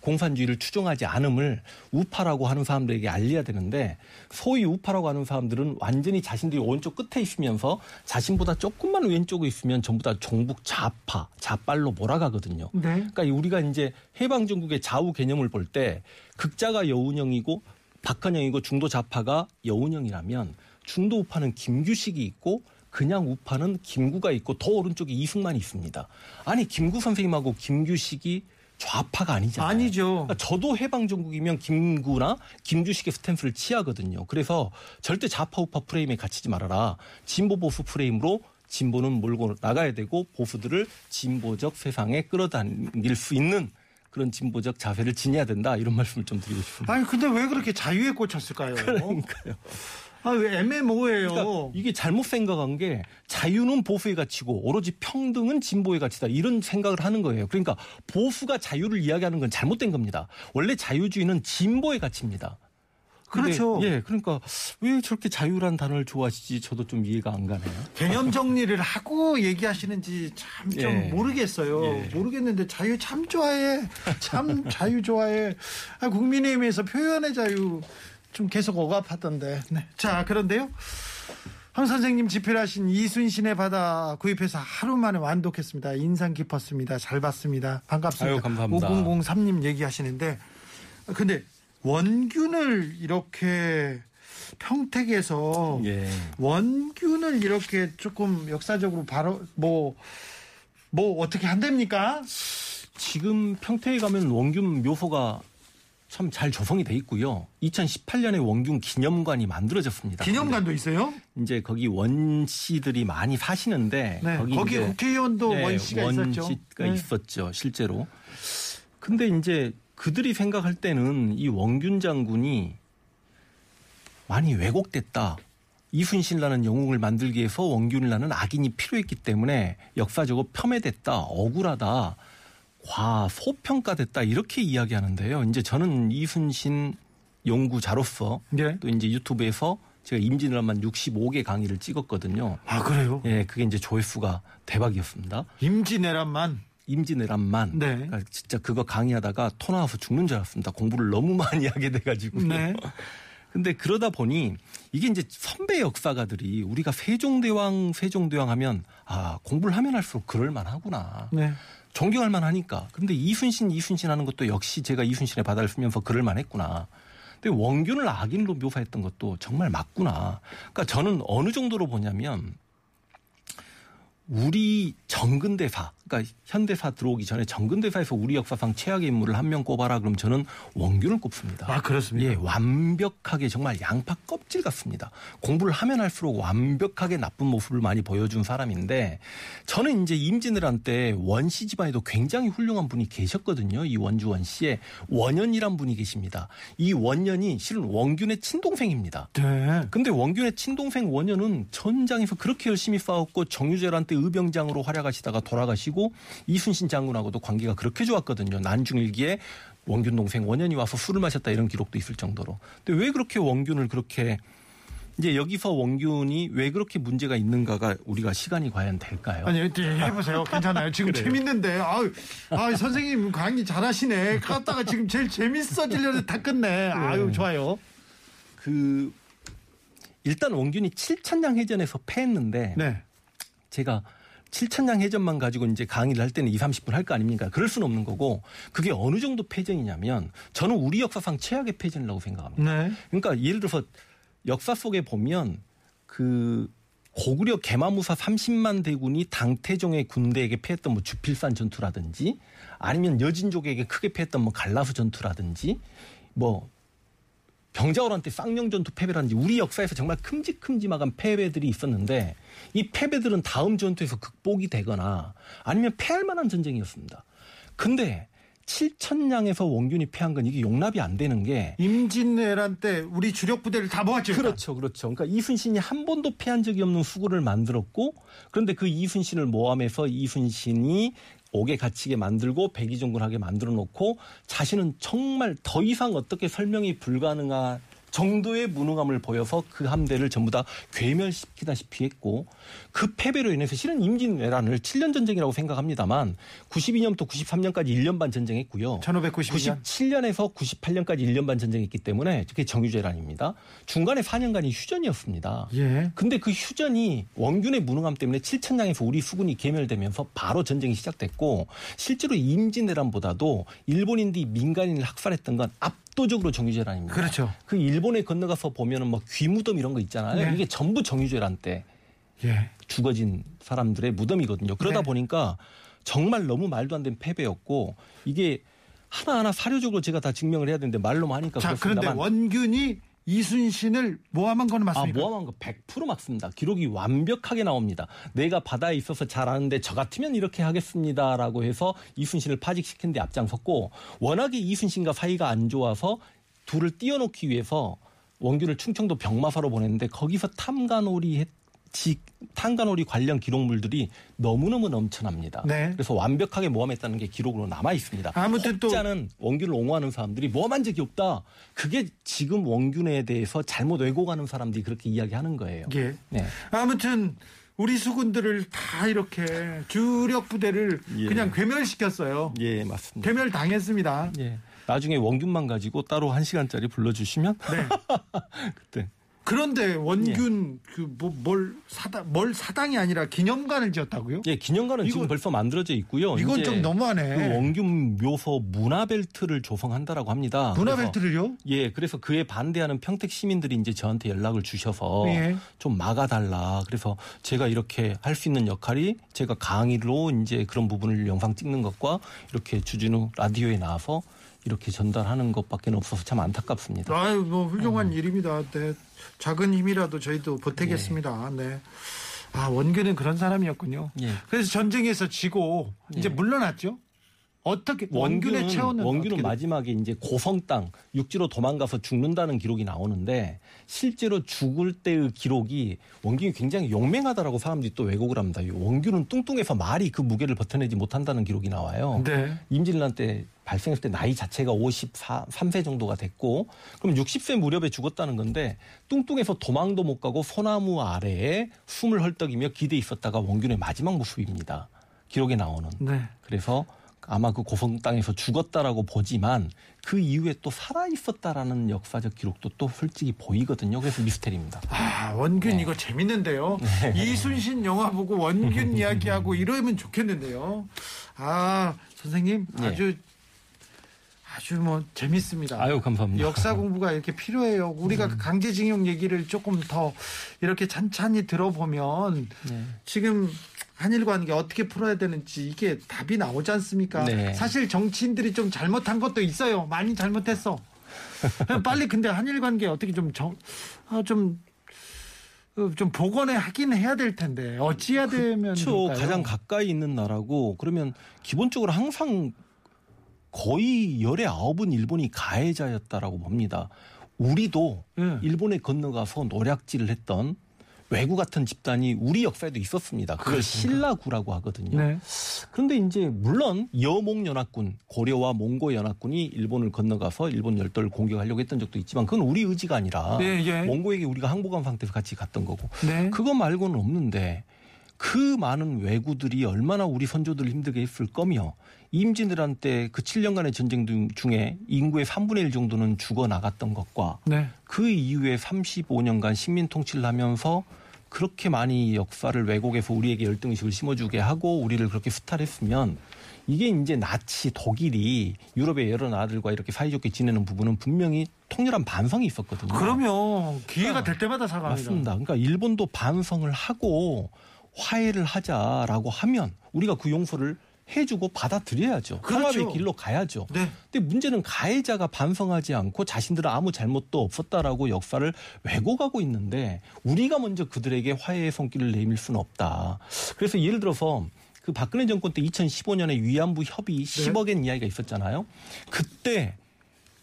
공산주의를 추종하지 않음을 우파라고 하는 사람들에게 알려야 되는데 소위 우파라고 하는 사람들은 완전히 자신들이 오른쪽 끝에 있으면서 자신보다 조금만 왼쪽에 있으면 전부 다 종북 좌파, 좌빨로 몰아가거든요. 네. 그러니까 우리가 이제 해방 정국의 좌우 개념을 볼 때 극자가 여운형이고 박한영이고 중도 좌파가 여운형이라면 중도 우파는 김규식이 있고 그냥 우파는 김구가 있고 더 오른쪽에 이승만이 있습니다. 아니 김구 선생님하고 김규식이 좌파가 아니잖아요. 아니죠. 그러니까 저도 해방 정국이면 김구나 김규식의 스탠스를 취하거든요. 그래서 절대 좌파 우파 프레임에 갇히지 말아라. 진보 보수 프레임으로 진보는 몰고 나가야 되고 보수들을 진보적 세상에 끌어당길 수 있는 그런 진보적 자세를 지녀야 된다. 이런 말씀을 좀 드리고 싶습니다. 아니 근데 왜 그렇게 자유에 꽂혔을까요? 그러니까요. 아, 왜 애매모호해요. 그러니까 이게 잘못 생각한 게 자유는 보수의 가치고 오로지 평등은 진보의 가치다 이런 생각을 하는 거예요. 그러니까 보수가 자유를 이야기하는 건 잘못된 겁니다. 원래 자유주의는 진보의 가치입니다. 그렇죠. 예, 그러니까 왜 저렇게 자유란 단어를 좋아하시지 저도 좀 이해가 안 가네요. 개념 정리를 하고 얘기하시는지 참좀 예. 모르겠어요. 예. 모르겠는데 자유 참 좋아해. 참 자유 좋아해. 아, 국민의힘에서 표현의 자유 좀 계속 억압하던데. 네. 자, 그런데요. 황 선생님 집필하신 이순신의 바다 구입해서 하루 만에 완독했습니다. 인상 깊었습니다. 잘 봤습니다. 반갑습니다. 아유, 감사합니다. 5003님 얘기하시는데 근데 원균을 이렇게 평택에서 예. 원균을 이렇게 조금 역사적으로 바로 뭐뭐 어떻게 한답니까? 지금 평택에 가면 원균 묘소가 참 잘 조성이 돼 있고요. 2018년에 원균 기념관이 만들어졌습니다. 기념관도 있어요? 이제 거기 원씨들이 많이 사시는데 네. 거기, 거기 국회의원도 네, 원씨가 있었죠. 원씨가 네. 있었죠, 실제로. 근데 이제 그들이 생각할 때는 이 원균 장군이 많이 왜곡됐다. 이순신이라는 영웅을 만들기 위해서 원균이라는 악인이 필요했기 때문에 역사적으로 폄훼됐다, 억울하다, 과소평가됐다 이렇게 이야기하는데요. 이제 저는 이순신 연구자로서 네. 또 이제 유튜브에서 제가 임진왜란만 65개 강의를 찍었거든요. 아 그래요? 예, 그게 이제 조회수가 대박이었습니다. 임진왜란만. 임진왜란만. 네. 그러니까 진짜 그거 강의하다가 토 나와서 죽는 줄 알았습니다. 공부를 너무 많이 하게 돼가지고. 네. 근데 그러다 보니 이게 이제 선배 역사가들이 우리가 세종대왕 세종대왕 하면 아 공부를 하면 할수록 그럴 만하구나. 네. 존경할 만하니까. 근데 이순신 이순신 하는 것도 역시 제가 이순신의 바다를 쓰면서 그럴 만했구나. 근데 원균을 악인으로 묘사했던 것도 정말 맞구나. 그러니까 저는 어느 정도로 보냐면 우리 정근대사, 그러니까 현대사 들어오기 전에 정근대사에서 우리 역사상 최악의 인물을 한 명 꼽아라 그럼 저는 원균을 꼽습니다. 아 그렇습니까? 예, 완벽하게 정말 양파 껍질 같습니다. 공부를 하면 할수록 완벽하게 나쁜 모습을 많이 보여준 사람인데 저는 이제 임진왜란 때 원씨 집안에도 굉장히 훌륭한 분이 계셨거든요. 이 원주원 씨의 원현이란 분이 계십니다. 이 원현이 실은 원균의 친동생입니다. 네. 근데 원균의 친동생 원현은 전장에서 그렇게 열심히 싸웠고 정유재란 때 의병장으로 활약하시다가 돌아가시고 이순신 장군하고도 관계가 그렇게 좋았거든요. 난중일기에 원균 동생 원현이 와서 술을 마셨다 이런 기록도 있을 정도로. 근데 왜 그렇게 원균을 그렇게 이제 여기서 원균이 왜 그렇게 문제가 있는가가 우리가 시간이 과연 될까요? 아니 해보세요. 괜찮아요. 지금 재밌는데. 아유, 아 선생님 강의 잘하시네. 갔다가 지금 제일 재밌어지려는데 다 끝내. 아유 좋아요. 그 일단 원균이 칠천량 해전에서 패했는데 네. 제가 7천량 해전만 가지고 이제 강의를 할 때는 2, 30분 할 거 아닙니까? 그럴 수는 없는 거고 그게 어느 정도 패전이냐면 저는 우리 역사상 최악의 패전이라고 생각합니다. 네. 그러니까 예를 들어서 역사 속에 보면 그 고구려 개마무사 30만 대군이 당태종의 군대에게 패했던 뭐 주필산 전투라든지 아니면 여진족에게 크게 패했던 뭐 갈라수 전투라든지 뭐 병자호란 때 쌍용 전투 패배라든지 우리 역사에서 정말 큼직큼직한 패배들이 있었는데 이 패배들은 다음 전투에서 극복이 되거나 아니면 패할 만한 전쟁이었습니다. 근데 7천량에서 원균이 패한 건 이게 용납이 안 되는 게 임진왜란 때 우리 주력 부대를 다 모았죠. 그렇죠, 그렇죠. 그러니까 이순신이 한 번도 패한 적이 없는 수구를 만들었고, 그런데 그 이순신을 모함해서 이순신이 옥에 갇히게 만들고 백의종군하게 만들어 놓고 자신은 정말 더 이상 어떻게 설명이 불가능한 정도의 무능함을 보여서 그 함대를 전부 다 괴멸시키다시피 했고 그 패배로 인해서 실은 임진왜란을 7년 전쟁이라고 생각합니다만 92년부터 93년까지 1년 반 전쟁했고요. 1592년. 97년에서 98년까지 1년 반 전쟁했기 때문에 그게 정유재란입니다. 중간에 4년간이 휴전이었습니다. 예. 근데 그 휴전이 원균의 무능함 때문에 7천량에서 우리 수군이 괴멸되면서 바로 전쟁이 시작됐고 실제로 임진왜란보다도 일본인들이 민간인을 학살했던 건 압도적으로 정유재란입니다. 그렇죠. 그 일본에 건너가서 보면은 막 귀무덤 이런 거 있잖아요. 네. 이게 전부 정유재란 때 예. 죽어진 사람들의 무덤이거든요. 그러다 네. 보니까 정말 너무 말도 안 되는 패배였고 이게 하나하나 사료적으로 제가 다 증명을 해야 되는데 말로만 하니까 자, 그런데 그렇습니다만 원균이 이순신을 모함한 거는 아, 맞습니까? 모함한 거 100% 맞습니다. 기록이 완벽하게 나옵니다. 내가 바다에 있어서 잘 아는데 저 같으면 이렇게 하겠습니다라고 해서 이순신을 파직시킨 데 앞장섰고 워낙에 이순신과 사이가 안 좋아서 둘을 띄워놓기 위해서 원균을 충청도 병마사로 보냈는데 거기서 탐관오리 했 지, 탄간오리 관련 기록물들이 너무너무 넘쳐납니다. 네. 그래서 완벽하게 모함했다는 게 기록으로 남아 있습니다. 아무튼 또- 혹자는 원균을 옹호하는 사람들이 모함한 적이 없다. 그게 지금 원균에 대해서 잘못 왜곡하는 사람들이 그렇게 이야기하는 거예요. 예. 네. 아무튼 우리 수군들을 다 이렇게 주력 부대를 예. 그냥 괴멸시켰어요. 예, 맞습니다. 괴멸 당했습니다. 예. 나중에 원균만 가지고 따로 한 시간짜리 불러주시면 네. 그때 그런데 원균 그뭐뭘 사당 뭘 사당이 아니라 기념관을 지었다고요? 예 기념관은 이거- 지금 벌써 만들어져 있고요. 이건 좀 너무하네. 그 원균 묘소 문화벨트를 조성한다라고 합니다. 문화벨트를요? 그래서- 예, 그래서 그에 반대하는 평택 시민들이 이제 저한테 연락을 주셔서 예. 좀 막아달라. 그래서 제가 이렇게 할 수 있는 역할이 제가 강의로 이제 그런 부분을 영상 찍는 것과 이렇게 주진우 라디오에 나와서 이렇게 전달하는 것밖에 없어서 참 안타깝습니다. 아유 뭐 훌륭한 어. 일입니다. 네. 작은 힘이라도 저희도 보태겠습니다. 네. 아 원균은 그런 사람이었군요. 예. 그래서 전쟁에서 지고 이제 예. 물러났죠. 어떻게 원균의 체온은 원균은 마지막에 이제 고성 땅 육지로 도망가서 죽는다는 기록이 나오는데 실제로 죽을 때의 기록이 원균이 굉장히 용맹하다라고 사람들이 또 왜곡을 합니다. 이 원균은 뚱뚱해서 말이 그 무게를 버텨내지 못한다는 기록이 나와요. 네. 임진왜란 때 발생했을 때 나이 자체가 53세 정도가 됐고 그럼 60세 무렵에 죽었다는 건데 뚱뚱해서 도망도 못 가고 소나무 아래에 숨을 헐떡이며 기대 있었다가 원균의 마지막 모습입니다. 기록에 나오는. 네. 그래서 아마 그 고성 땅에서 죽었다라고 보지만 그 이후에 또 살아 있었다라는 역사적 기록도 또 솔직히 보이거든요. 그래서 미스테리입니다. 아 원균 이거 재밌는데요. 이순신 영화 보고 원균 이야기하고 이러면 좋겠는데요. 아 선생님 네. 아주 아주 뭐 재밌습니다. 아유 감사합니다. 역사 공부가 이렇게 필요해요. 우리가 그 강제징용 얘기를 조금 더 이렇게 찬찬히 들어보면 네. 지금 한일 관계 어떻게 풀어야 되는지 이게 답이 나오지 않습니까? 네. 사실 정치인들이 좀 잘못한 것도 있어요. 많이 잘못했어. 빨리 근데 한일 관계 어떻게 좀 정, 아, 좀, 어, 좀 복원해 하긴 해야 될 텐데 어찌해야 되면 그렇죠. 가장 가까이 있는 나라고 그러면 기본적으로 항상 거의 열의 아홉은 일본이 가해자였다라고 봅니다. 우리도 예. 일본에 건너가서 노략질을 했던 외구 같은 집단이 우리 역사에도 있었습니다. 그걸 신라구라고 하거든요. 네. 그런데 이제 물론 여몽 연합군 고려와 몽고 연합군이 일본을 건너가서 일본 열도를 공격하려고 했던 적도 있지만 그건 우리 의지가 아니라 네, 예. 몽고에게 우리가 항복한 상태에서 같이 갔던 거고 네. 그거 말고는 없는데 그 많은 왜구들이 얼마나 우리 선조들을 힘들게 했을 거며 임진왜란 때 그 7년간의 전쟁 중- 중에 인구의 3분의 1 정도는 죽어 나갔던 것과 네. 그 이후에 35년간 식민 통치를 하면서 그렇게 많이 역사를 왜곡해서 우리에게 열등의식을 심어주게 하고 우리를 그렇게 수탈했으면 이게 이제 나치 독일이 유럽의 여러 나라들과 이렇게 사이좋게 지내는 부분은 분명히 통렬한 반성이 있었거든요. 그러면 기회가 될 때마다 사과합니다. 맞습니다. 그러니까 일본도 반성을 하고 화해를 하자라고 하면 우리가 그 용서를 해주고 받아들여야죠. 그렇죠. 통합의 길로 가야죠. 네. 근데 문제는 가해자가 반성하지 않고 자신들은 아무 잘못도 없었다라고 역사를 왜곡하고 있는데 우리가 먼저 그들에게 화해의 손길을 내밀 수는 없다. 그래서 예를 들어서 그 박근혜 정권 때 2015년에 위안부 네. 협의 10억엔 이야기가 있었잖아요. 그때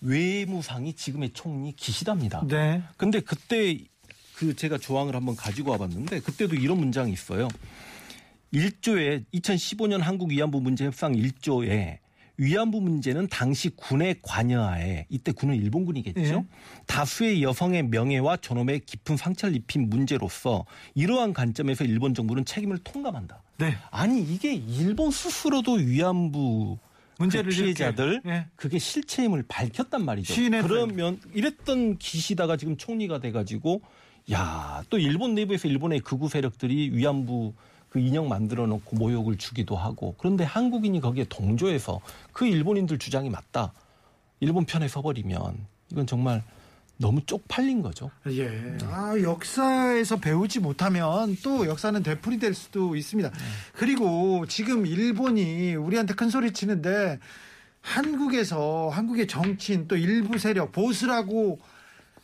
외무상이 지금의 총리 기시다입니다. 네. 근데 그때 그 제가 조항을 한번 가지고 와봤는데 그때도 이런 문장이 있어요. 1조에 2015년 한국 위안부 문제 협상 1조에 위안부 문제는 당시 군의 관여하에 이때 군은 일본군이겠죠. 예. 다수의 여성의 명예와 존엄에 깊은 상처를 입힌 문제로서 이러한 관점에서 일본 정부는 책임을 통감한다. 네. 아니 이게 일본 스스로도 위안부 문제를 그 피해자들 예. 그게 실체임을 밝혔단 말이죠. 그러면 이랬던 기시다가 지금 총리가 돼가지고 야 또 일본 내부에서 일본의 극우 세력들이 위안부 그 인형 만들어 놓고 모욕을 주기도 하고 그런데 한국인이 거기에 동조해서 그 일본인들 주장이 맞다. 일본 편에 서버리면 이건 정말 너무 쪽팔린 거죠. 예. 아, 역사에서 배우지 못하면 또 역사는 되풀이 될 수도 있습니다. 그리고 지금 일본이 우리한테 큰 소리 치는데 한국에서 한국의 정치인 또 일부 세력 보수라고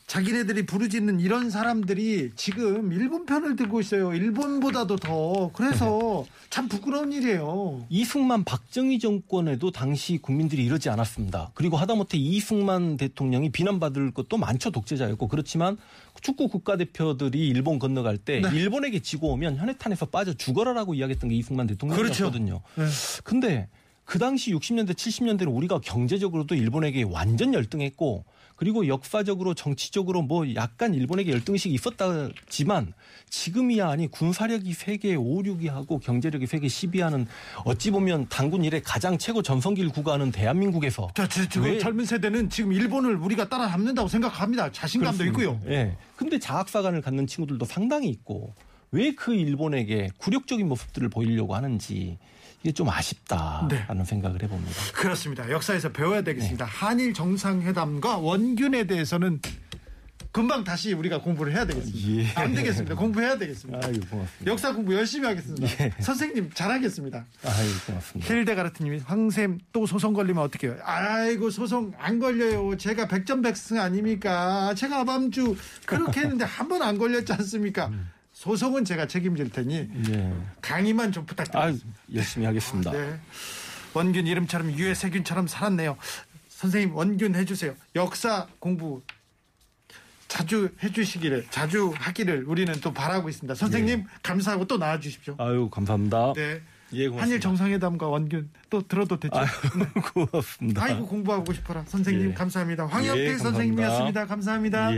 자기네들이 부르짖는 이런 사람들이 지금 일본 편을 들고 있어요. 일본보다도 더. 그래서 참 부끄러운 일이에요. 이승만 박정희 정권에도 당시 국민들이 이러지 않았습니다. 그리고 하다못해 이승만 대통령이 비난받을 것도 많죠. 독재자였고. 그렇지만 축구 국가대표들이 일본 건너갈 때 네. 일본에게 지고 오면 현해탄에서 빠져 죽어라라고 이야기했던 게 이승만 대통령이었거든요. 네. 근데 그 당시 60년대 70년대는 우리가 경제적으로도 일본에게 완전 열등했고 그리고 역사적으로 정치적으로 뭐 약간 일본에게 열등식이 있었다지만 지금이야 아니 군사력이 세계 5, 6위 하고 경제력이 세계 10위 하는 어찌 보면 당군 이래 가장 최고 전성기를 구가하는 대한민국에서 자, 저, 저 왜- 젊은 세대는 지금 일본을 우리가 따라잡는다고 생각합니다. 자신감도 그렇습니다. 있고요. 예. 근데 자학사관을 갖는 친구들도 상당히 있고 왜 그 일본에게 굴욕적인 모습들을 보이려고 하는지 이게 좀 아쉽다라는 네. 생각을 해봅니다. 그렇습니다. 역사에서 배워야 되겠습니다. 한일 정상회담과 원균에 대해서는 금방 다시 우리가 공부를 해야 되겠습니다. 예. 안 되겠습니다. 공부해야 되겠습니다. 아유 고맙습니다. 역사 공부 열심히 하겠습니다. 예. 선생님 잘하겠습니다. 아유 고맙습니다. 힐데가르트님이 황쌤 또 소송 걸리면 어떡해요? 아이고 소송 안 걸려요. 제가 백전백승 아닙니까? 제가 밤주 그렇게 했는데 한 번 안 걸렸지 않습니까? 소송은 제가 책임질 테니 예. 강의만 좀 부탁드리겠습니다. 열심히 하겠습니다. 네. 원균 이름처럼 유해세균처럼 살았네요. 선생님 원균 해주세요. 역사 공부 자주 해주시기를 자주 하기를 우리는 또 바라고 있습니다. 선생님 감사하고 또 나와주십시오. 아유 감사합니다. 네. 예. 한일 정상회담과 원균 또 들어도 되죠? 아유 고맙습니다. 아이고 공부하고 싶어라. 선생님 예. 감사합니다. 황영필 예. 선생님이었습니다. 감사합니다.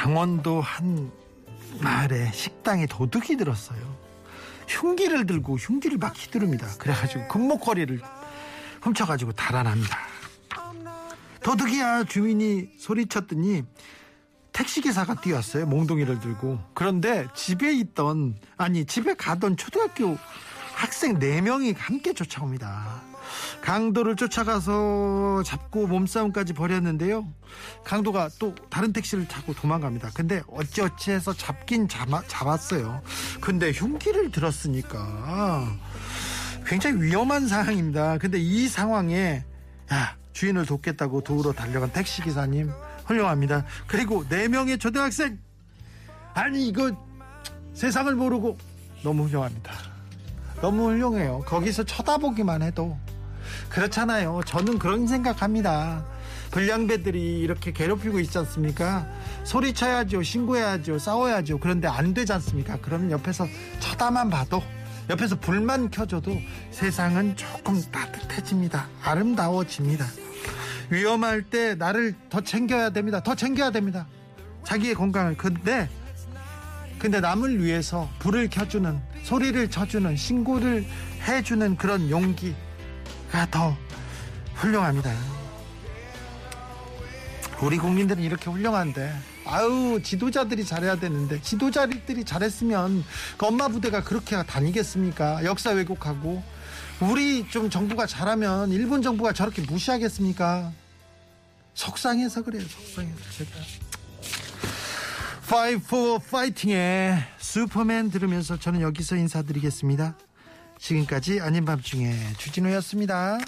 강원도 한 마을에 식당에 도둑이 들었어요. 흉기를 들고 흉기를 막 휘두릅니다. 그래가지고 금목걸이를 훔쳐가지고 달아납니다. 도둑이야 주민이 소리쳤더니 택시기사가 뛰었어요. 몽둥이를 들고. 그런데 집에 있던 아니 집에 가던 초등학교 학생 4명이 함께 쫓아옵니다. 강도를 쫓아가서 잡고 몸싸움까지 벌였는데요. 강도가 또 다른 택시를 타고 도망갑니다. 근데 어찌어찌 해서 잡긴 잡아, 잡았어요. 근데 흉기를 들었으니까 굉장히 위험한 상황입니다. 근데 이 상황에 야, 주인을 돕겠다고 도우러 달려간 택시 기사님 훌륭합니다. 그리고 네 명의 초등학생 아니 이거 세상을 모르고 너무 훌륭합니다. 너무 훌륭해요. 거기서 쳐다보기만 해도 그렇잖아요. 저는 그런 생각합니다. 불량배들이 이렇게 괴롭히고 있지 않습니까? 소리쳐야죠. 신고해야죠. 싸워야죠. 그런데 안 되지 않습니까? 그러면 옆에서 쳐다만 봐도 옆에서 불만 켜줘도 세상은 조금 따뜻해집니다. 아름다워집니다. 위험할 때 나를 더 챙겨야 됩니다. 더 챙겨야 됩니다. 자기의 건강을. 근데 근데 남을 위해서 불을 켜주는 소리를 쳐주는 신고를 해주는 그런 용기가 더 훌륭합니다. 우리 국민들은 이렇게 훌륭한데 아유 지도자들이 잘해야 되는데 지도자들이 잘했으면 그 엄마 부대가 그렇게 다니겠습니까? 역사 왜곡하고 우리 좀 정부가 잘하면 일본 정부가 저렇게 무시하겠습니까? 속상해서 그래요. 속상해서 제가. Five for Fighting의 Superman 들으면서 저는 여기서 인사드리겠습니다. 지금까지 아닌 밤중에 주진우였습니다.